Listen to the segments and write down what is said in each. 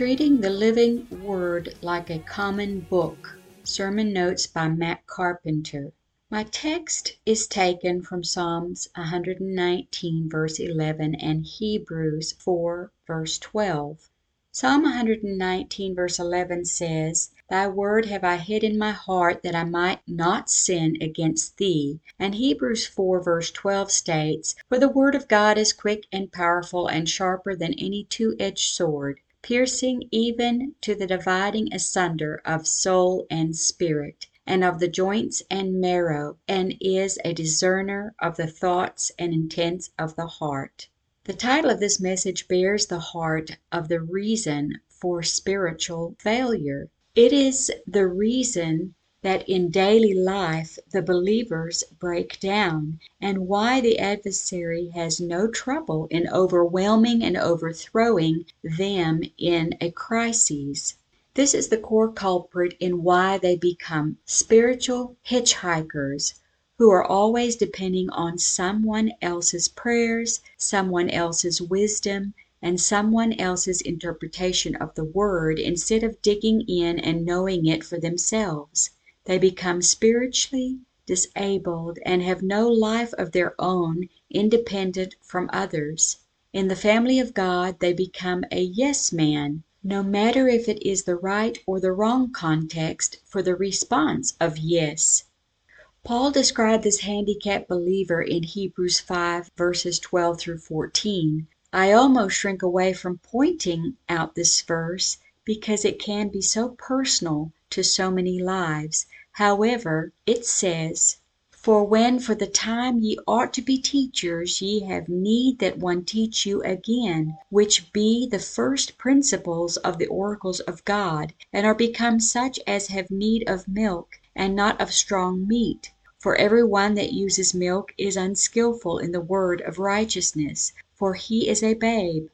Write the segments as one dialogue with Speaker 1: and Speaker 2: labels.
Speaker 1: Treating the Living Word like a Common Book. Sermon Notes by Matt Carpenter. My text is taken from Psalms 119, verse 11, and Hebrews 4, verse 12. Psalm 119, verse 11 says, Thy word have I hid in my heart that I might not sin against thee. And Hebrews 4, verse 12 states, For the word of God is quick and powerful and sharper than any two edged sword, piercing even to the dividing asunder of soul and spirit, and of the joints and marrow, and is a discerner of the thoughts and intents of the heart. The title of this message bears the heart of the reason for spiritual failure. It is the reason that in daily life the believers break down, and why the adversary has no trouble in overwhelming and overthrowing them in a crisis. This is the core culprit in why they become spiritual hitchhikers who are always depending on someone else's prayers, someone else's wisdom, and someone else's interpretation of the Word instead of digging in and knowing it for themselves. They become spiritually disabled and have no life of their own independent from others. In the family of God they become a yes man, no matter if it is the right or the wrong context for the response of yes. Paul described this handicapped believer in Hebrews 5 verses 12 through 14. I almost shrink away from pointing out this verse because it can be so personal to so many lives. However, it says, For when for the time ye ought to be teachers, ye have need that one teach you again, which be the first principles of the oracles of God, and are become such as have need of milk, and not of strong meat. For every one that uses milk is unskilful in the word of righteousness, for he is a babe.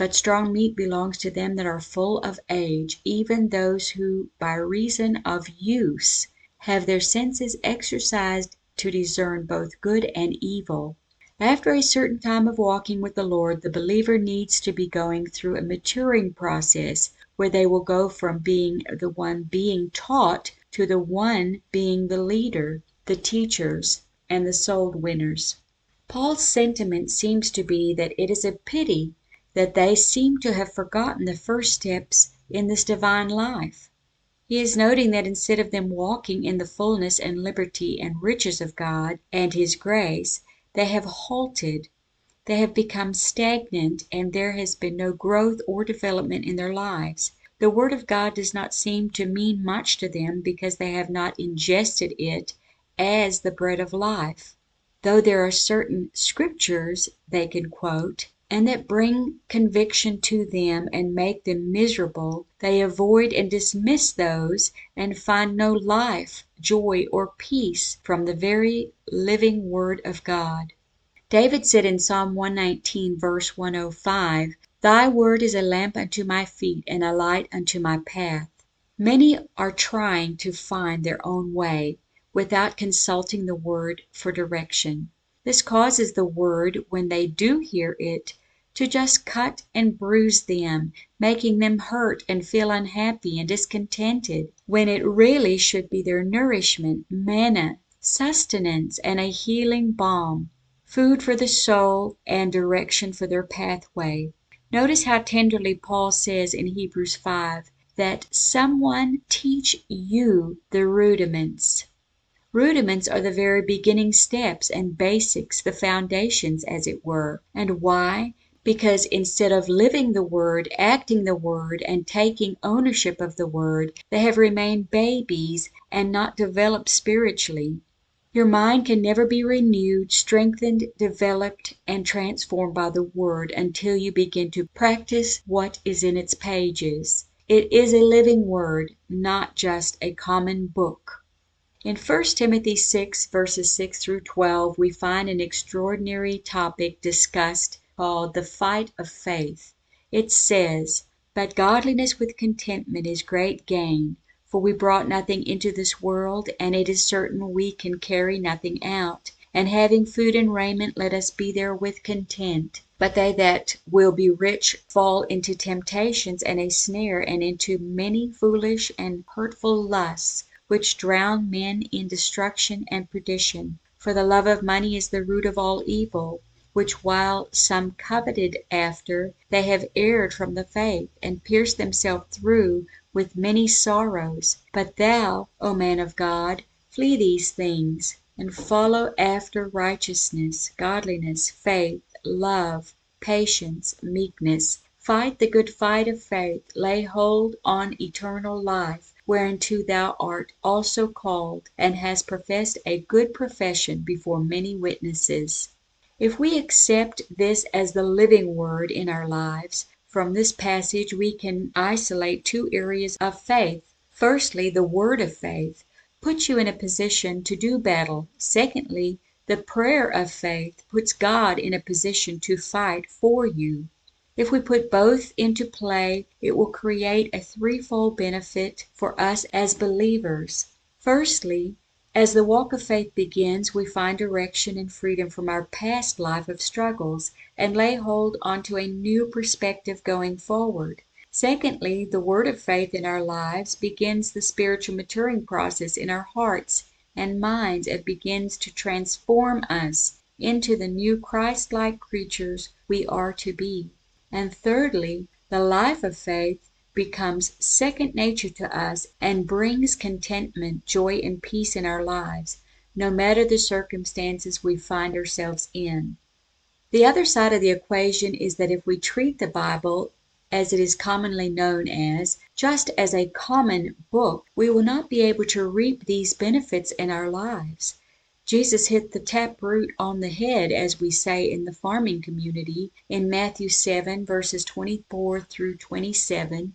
Speaker 1: But strong meat belongs to them that are full of age, even those who by reason of use have their senses exercised to discern both good and evil. After a certain time of walking with the Lord, the believer needs to be going through a maturing process where they will go from being the one being taught to the one being the leader, the teachers, and the soul winners. Paul's sentiment seems to be that it is a pity that they seem to have forgotten the first steps in this divine life. He is noting that instead of them walking in the fullness and liberty and riches of God and His grace, they have halted, they have become stagnant, and there has been no growth or development in their lives. The Word of God does not seem to mean much to them because they have not ingested it as the bread of life. Though there are certain scriptures they can quote, and that bring conviction to them and make them miserable, they avoid and dismiss those, and find no life, joy, or peace from the very living Word of God. David said in Psalm 119, verse 105, Thy word is a lamp unto my feet and a light unto my path. Many are trying to find their own way, without consulting the Word for direction. This causes the Word, when they do hear it, to just cut and bruise them, making them hurt and feel unhappy and discontented, when it really should be their nourishment, manna, sustenance, and a healing balm, food for the soul and direction for their pathway. Notice how tenderly Paul says in Hebrews 5 that someone teach you the rudiments. Rudiments are the very beginning steps and basics, the foundations, as it were. And why? Because instead of living the Word, acting the Word, and taking ownership of the Word, they have remained babies and not developed spiritually. Your mind can never be renewed, strengthened, developed, and transformed by the Word until you begin to practice what is in its pages. It is a living Word, not just a common book. In 1 Timothy 6, verses 6 through 12, we find an extraordinary topic discussed called the fight of faith. It says, But godliness with contentment is great gain. For we brought nothing into this world, and it is certain we can carry nothing out. And having food and raiment, let us be therewith content. But they that will be rich fall into temptations and a snare, and into many foolish and hurtful lusts which drown men in destruction and perdition. For the love of money is the root of all evil, which while some coveted after, they have erred from the faith, and pierced themselves through with many sorrows. But thou, O man of God, flee these things, and follow after righteousness, godliness, faith, love, patience, meekness. Fight the good fight of faith, lay hold on eternal life whereunto thou art also called, and hast professed a good profession before many witnesses. If we accept this as the living word in our lives, from this passage we can isolate two areas of faith. Firstly, the word of faith puts you in a position to do battle. Secondly, the prayer of faith puts God in a position to fight for you. If we put both into play, it will create a threefold benefit for us as believers. Firstly, as the walk of faith begins, we find direction and freedom from our past life of struggles, and lay hold onto a new perspective going forward. Secondly, the word of faith in our lives begins the spiritual maturing process in our hearts and minds and begins to transform us into the new Christ like creatures we are to be. And thirdly, the life of faith becomes second nature to us and brings contentment, joy, and peace in our lives, no matter the circumstances we find ourselves in. The other side of the equation is that if we treat the Bible, as it is commonly known as, just as a common book, we will not be able to reap these benefits in our lives. Jesus hit the taproot on the head, as we say in the farming community, in Matthew 7, verses 24 through 27,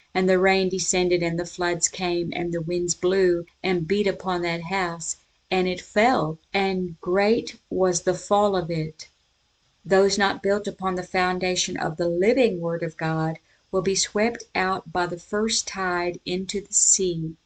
Speaker 1: And the rain descended, and the floods came, and the winds blew, and beat upon that house, and it fell: and great was the fall of it. Those not built upon the foundation of the living word of God will be swept out by the first tide into the sea.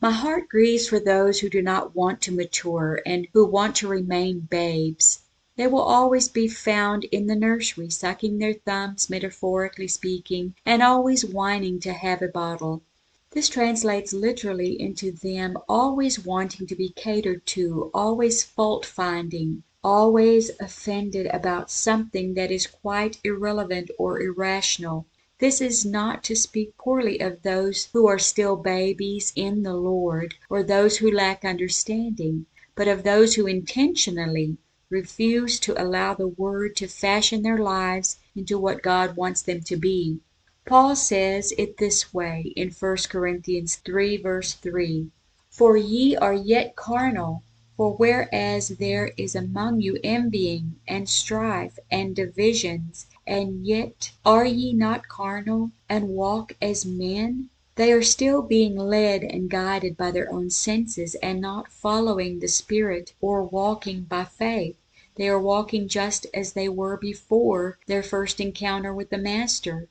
Speaker 1: My heart grieves for those who do not want to mature, and who want to remain babes. They will always be found in the nursery, sucking their thumbs, metaphorically speaking, and always whining to have a bottle. This translates literally into them always wanting to be catered to, always fault finding, always offended about something that is quite irrelevant or irrational. This is not to speak poorly of those who are still babies in the Lord, or those who lack understanding, but of those who intentionally refuse to allow the Word to fashion their lives into what God wants them to be. Paul says it this way in 1 Corinthians 3, verse 3 For ye are yet carnal. For whereas there is among you envying, and strife, and divisions, and yet are ye not carnal, and walk as men? They are still being led and guided by their own senses, and not following the Spirit or walking by faith. They are walking just as they were before their first encounter with the Master.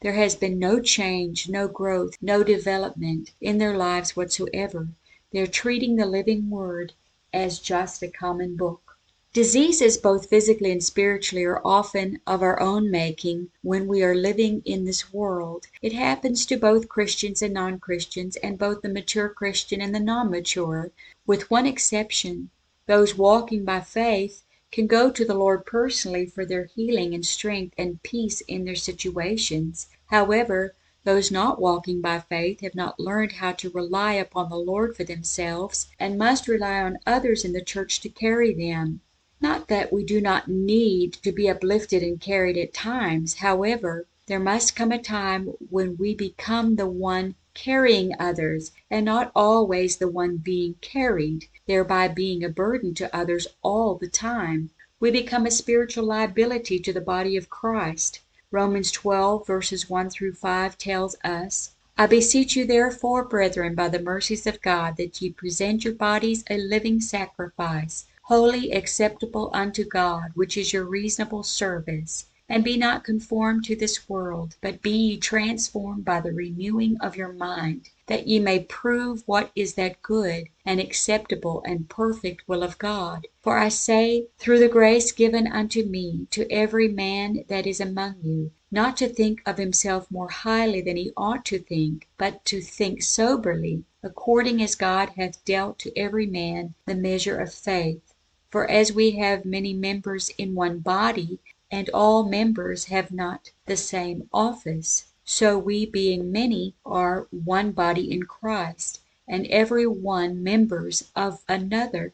Speaker 1: There has been no change, no growth, no development in their lives whatsoever. They are treating the living Word as just a common book. Diseases, both physically and spiritually, are often of our own making when we are living in this world. It happens to both Christians and non Christians, and both the mature Christian and the non mature, with one exception. Those walking by faith can go to the Lord personally for their healing and strength and peace in their situations. However, those not walking by faith have not learned how to rely upon the Lord for themselves, and must rely on others in the church to carry them. Not that we do not need to be uplifted and carried at times. However, there must come a time when we become the one carrying others, and not always the one being carried, thereby being a burden to others all the time. We become a spiritual liability to the body of Christ. Romans 12, verses 1 through 5 tells us, I beseech you therefore, brethren, by the mercies of God, that ye present your bodies a living sacrifice holy, acceptable unto God, which is your reasonable service. And be not conformed to this world, but be ye transformed by the renewing of your mind, that ye may prove what is that good, and acceptable, and perfect will of God. For I say, through the grace given unto me, to every man that is among you, not to think of himself more highly than he ought to think, but to think soberly, according as God hath dealt to every man the measure of faith. For as we have many members in one body, and all members have not the same office, so we being many are one body in Christ, and every one members of another.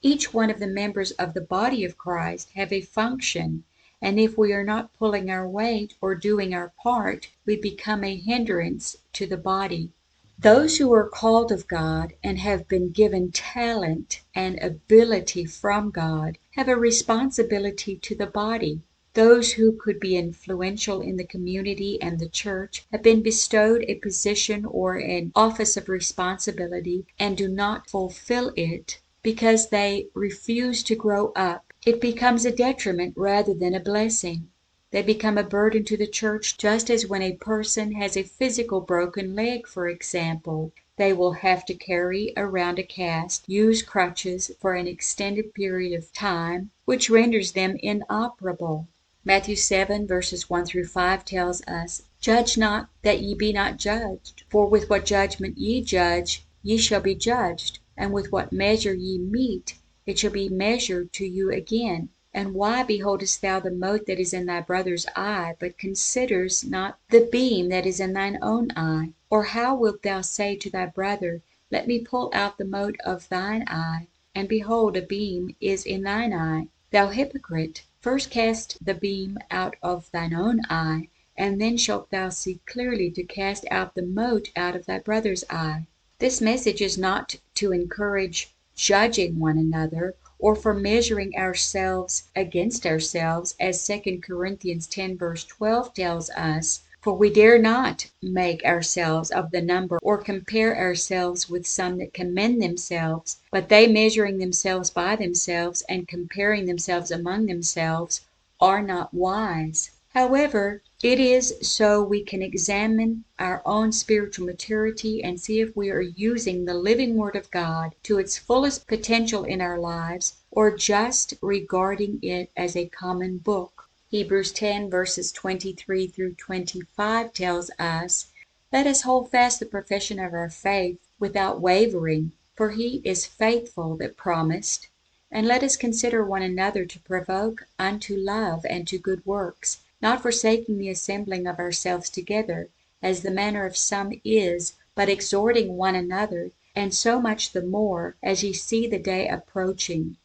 Speaker 1: Each one of the members of the body of Christ have a function, and if we are not pulling our weight or doing our part, we become a hindrance to the body. Those who are called of God and have been given talent and ability from God have a responsibility to the body. Those who could be influential in the community and the church have been bestowed a position or an office of responsibility and do not fulfill it because they refuse to grow up. It becomes a detriment rather than a blessing. They become a burden to the church just as when a person has a physical broken leg, for example, they will have to carry around a cast, use crutches for an extended period of time, which renders them inoperable. Matthew 7 verses 1 through 5 tells us, Judge not that ye be not judged, for with what judgment ye judge, ye shall be judged, and with what measure ye mete, it shall be measured to you again. And why beholdest thou the mote that is in thy brother's eye, but considerest not the beam that is in thine own eye? Or how wilt thou say to thy brother, Let me pull out the mote of thine eye, and behold a beam is in thine eye? Thou hypocrite, first cast the beam out of thine own eye, and then shalt thou see clearly to cast out the mote out of thy brother's eye. This message is not to encourage judging one another or for measuring ourselves against ourselves, as 2 Corinthians 10 verse 12 tells us, for we dare not make ourselves of the number or compare ourselves with some that commend themselves, but they measuring themselves by themselves and comparing themselves among themselves are not wise. However, it is so we can examine our own spiritual maturity and see if we are using the living Word of God to its fullest potential in our lives or just regarding it as a common book. Hebrews 10 verses 23 through 25 tells us, Let us hold fast the profession of our faith without wavering, for he is faithful that promised. And let us consider one another to provoke unto love and to good works not forsaking the assembling of ourselves together, as the manner of some is, but exhorting one another, and so much the more as ye see the day approaching.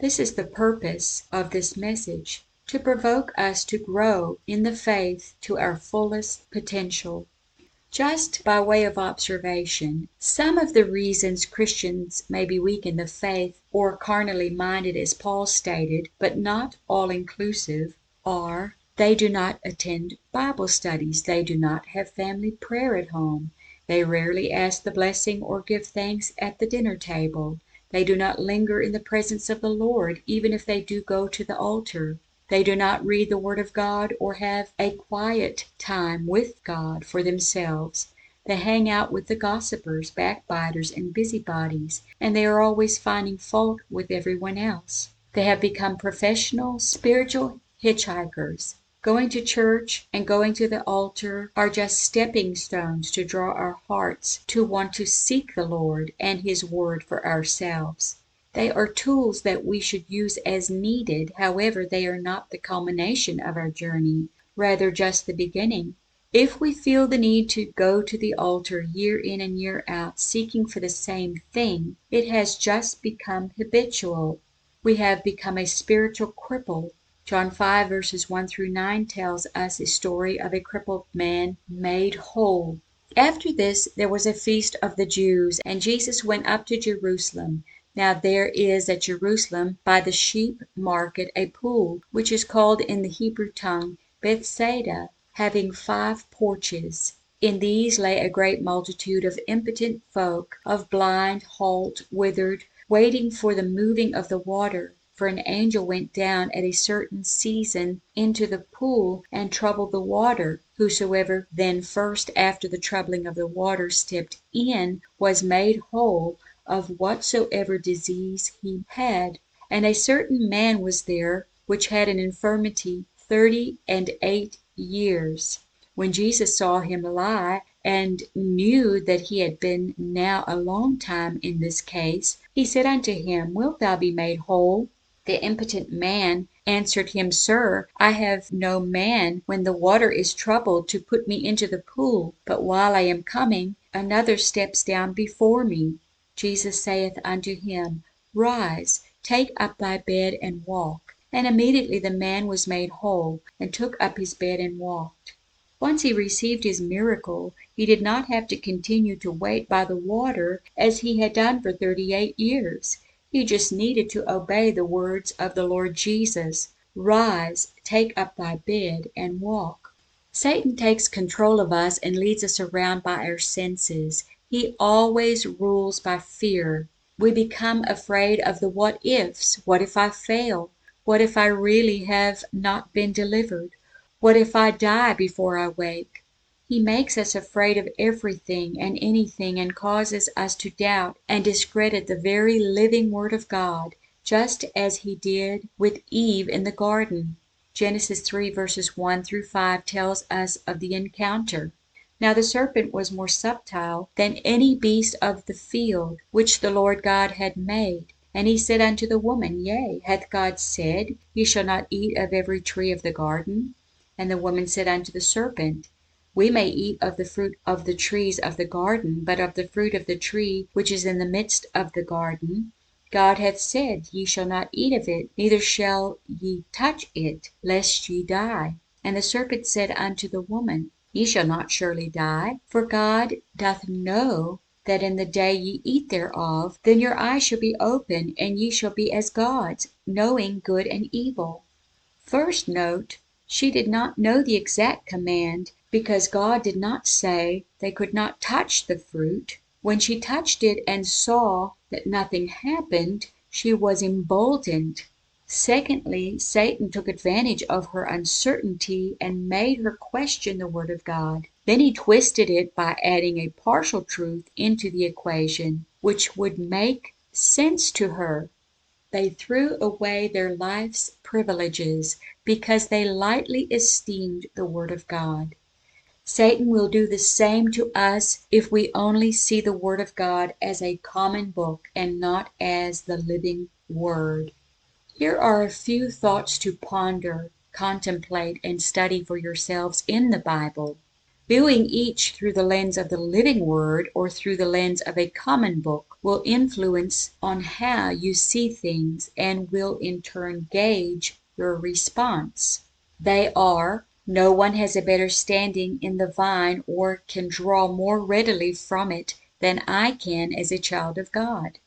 Speaker 1: This is the purpose of this message to provoke us to grow in the faith to our fullest potential. Just by way of observation, some of the reasons Christians may be weak in the faith or carnally minded, as Paul stated, but not all inclusive, are they do not attend Bible studies. They do not have family prayer at home. They rarely ask the blessing or give thanks at the dinner table. They do not linger in the presence of the Lord, even if they do go to the altar. They do not read the Word of God or have a quiet time with God for themselves. They hang out with the gossipers, backbiters, and busybodies, and they are always finding fault with everyone else. They have become professional spiritual hitchhikers. Going to church and going to the altar are just stepping stones to draw our hearts to want to seek the Lord and His Word for ourselves. They are tools that we should use as needed, however, they are not the culmination of our journey, rather just the beginning. If we feel the need to go to the altar year in and year out seeking for the same thing, it has just become habitual. We have become a spiritual cripple John 5 verses 1 through 9 tells us a story of a crippled man made whole. After this there was a feast of the Jews, and Jesus went up to Jerusalem. Now there is at Jerusalem by the sheep market a pool, which is called in the Hebrew tongue Bethesda, having five porches. In these lay a great multitude of impotent folk, of blind, halt, withered, waiting for the moving of the water. For an angel went down at a certain season into the pool and troubled the water: whosoever then first after the troubling of the water stepped in was made whole of whatsoever disease he had. And a certain man was there which had an infirmity thirty and eight years. When Jesus saw him lie, and knew that he had been now a long time in this case, he said unto him, Wilt thou be made whole? The impotent man answered him, Sir, I have no man when the water is troubled to put me into the pool: but while I am coming, another steps down before me. Jesus saith unto him, Rise, take up thy bed, and walk. And immediately the man was made whole, and took up his bed and walked. Once he received his miracle, he did not have to continue to wait by the water as he had done for thirty eight years. He just needed to obey the words of the Lord Jesus, "Rise, take up thy bed, and walk." Satan takes control of us and leads us around by our senses. He always rules by fear. We become afraid of the what ifs. What if I fail? What if I really have not been delivered? What if I die before I wake? He makes us afraid of everything and anything and causes us to doubt and discredit the very living Word of God, just as he did with Eve in the garden. Genesis 3 verses 1 through 5 tells us of the encounter. Now the serpent was more subtile than any beast of the field which the Lord God had made. And he said unto the woman, Yea, hath God said, Ye shall not eat of every tree of the garden? And the woman said unto the serpent, we may eat of the fruit of the trees of the garden, but of the fruit of the tree which is in the midst of the garden, God hath said, Ye shall not eat of it, neither shall ye touch it, lest ye die. And the serpent said unto the woman, Ye shall not surely die: for God doth know that in the day ye eat thereof, then your eyes shall be opened, and ye shall be as gods, knowing good and evil. First note, she did not know the exact command because God did not say they could not touch the fruit. When she touched it and saw that nothing happened, she was emboldened. Secondly, Satan took advantage of her uncertainty and made her question the Word of God. Then he twisted it by adding a partial truth into the equation, which would make sense to her. They threw away their life's privileges because they lightly esteemed the Word of God. Satan will do the same to us if we only see the Word of God as a common book and not as the living Word. Here are a few thoughts to ponder, contemplate, and study for yourselves in the Bible. Viewing each through the lens of the living Word or through the lens of a common book will influence on how you see things and will in turn gauge your response. They are no one has a better standing in the vine or can draw more readily from it than I can as a child of God.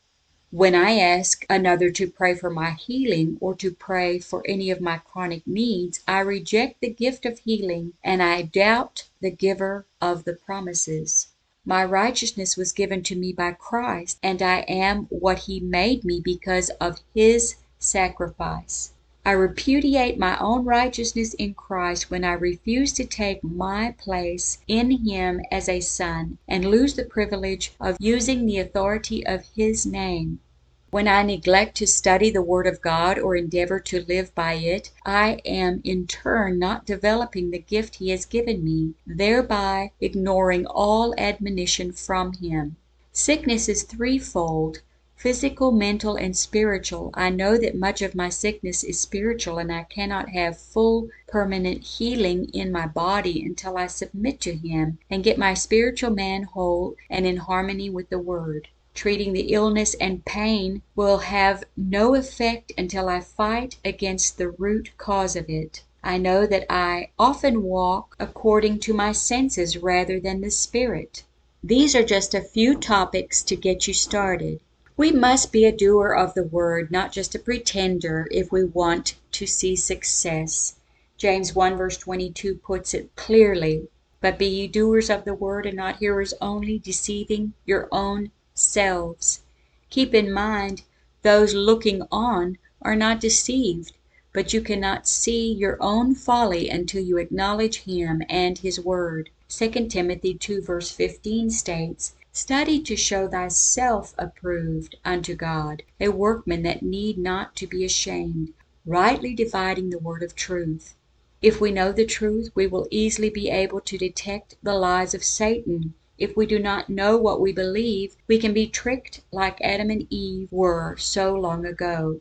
Speaker 1: When I ask another to pray for my healing or to pray for any of my chronic needs, I reject the gift of healing and I doubt the giver of the promises. My righteousness was given to me by Christ, and I am what He made me because of His sacrifice. I repudiate my own righteousness in Christ when I refuse to take my place in Him as a son and lose the privilege of using the authority of His name. When I neglect to study the Word of God or endeavor to live by it, I am in turn not developing the gift He has given me, thereby ignoring all admonition from Him. Sickness is threefold physical, mental, and spiritual. I know that much of my sickness is spiritual, and I cannot have full, permanent healing in my body until I submit to Him and get my spiritual man whole and in harmony with the Word. Treating the illness and pain will have no effect until I fight against the root cause of it. I know that I often walk according to my senses rather than the Spirit. These are just a few topics to get you started. We must be a doer of the word, not just a pretender, if we want to see success. James 1 verse 22 puts it clearly. But be ye doers of the word and not hearers only, deceiving your own selves. Keep in mind, those looking on are not deceived, but you cannot see your own folly until you acknowledge Him and His Word. 2 Timothy 2 verse 15 states, Study to show thyself approved unto God, a workman that need not to be ashamed, rightly dividing the word of truth. If we know the truth, we will easily be able to detect the lies of Satan. If we do not know what we believe, we can be tricked like Adam and Eve were so long ago.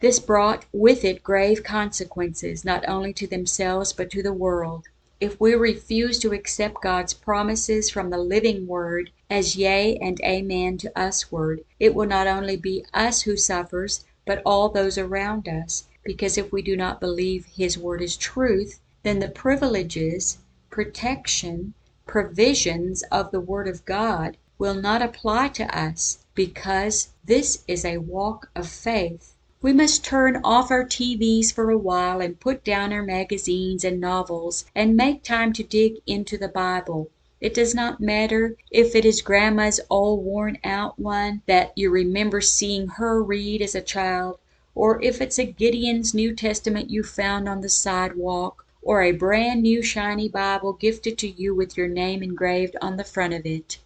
Speaker 1: This brought with it grave consequences, not only to themselves but to the world. If we refuse to accept God's promises from the living Word as yea and amen to usward, it will not only be us who suffers, but all those around us, because if we do not believe His Word is truth, then the privileges, protection, provisions of the Word of God will not apply to us, because this is a walk of faith. We must turn off our TVs for a while and put down our magazines and novels and make time to dig into the Bible. It does not matter if it is grandma's old worn out one that you remember seeing her read as a child, or if it's a Gideon's New Testament you found on the sidewalk, or a brand new shiny Bible gifted to you with your name engraved on the front of it.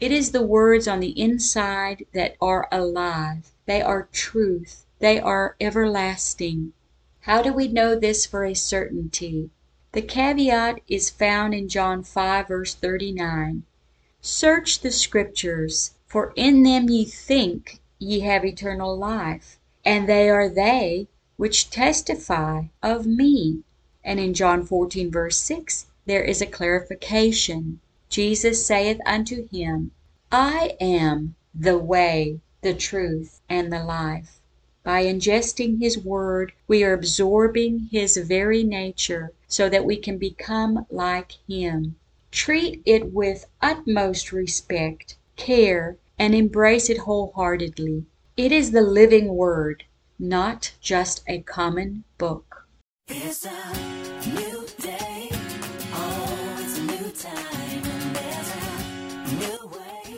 Speaker 1: It is the words on the inside that are alive. They are truth. They are everlasting. How do we know this for a certainty? The caveat is found in John 5 verse 39. Search the scriptures, for in them ye think ye have eternal life, and they are they which testify of me. And in John 14 verse 6 there is a clarification. Jesus saith unto him, I am the way, the truth, and the life. By ingesting His Word we are absorbing His very nature so that we can become like Him. Treat it with utmost respect, care, and embrace it wholeheartedly. It is the living Word, not just a common book.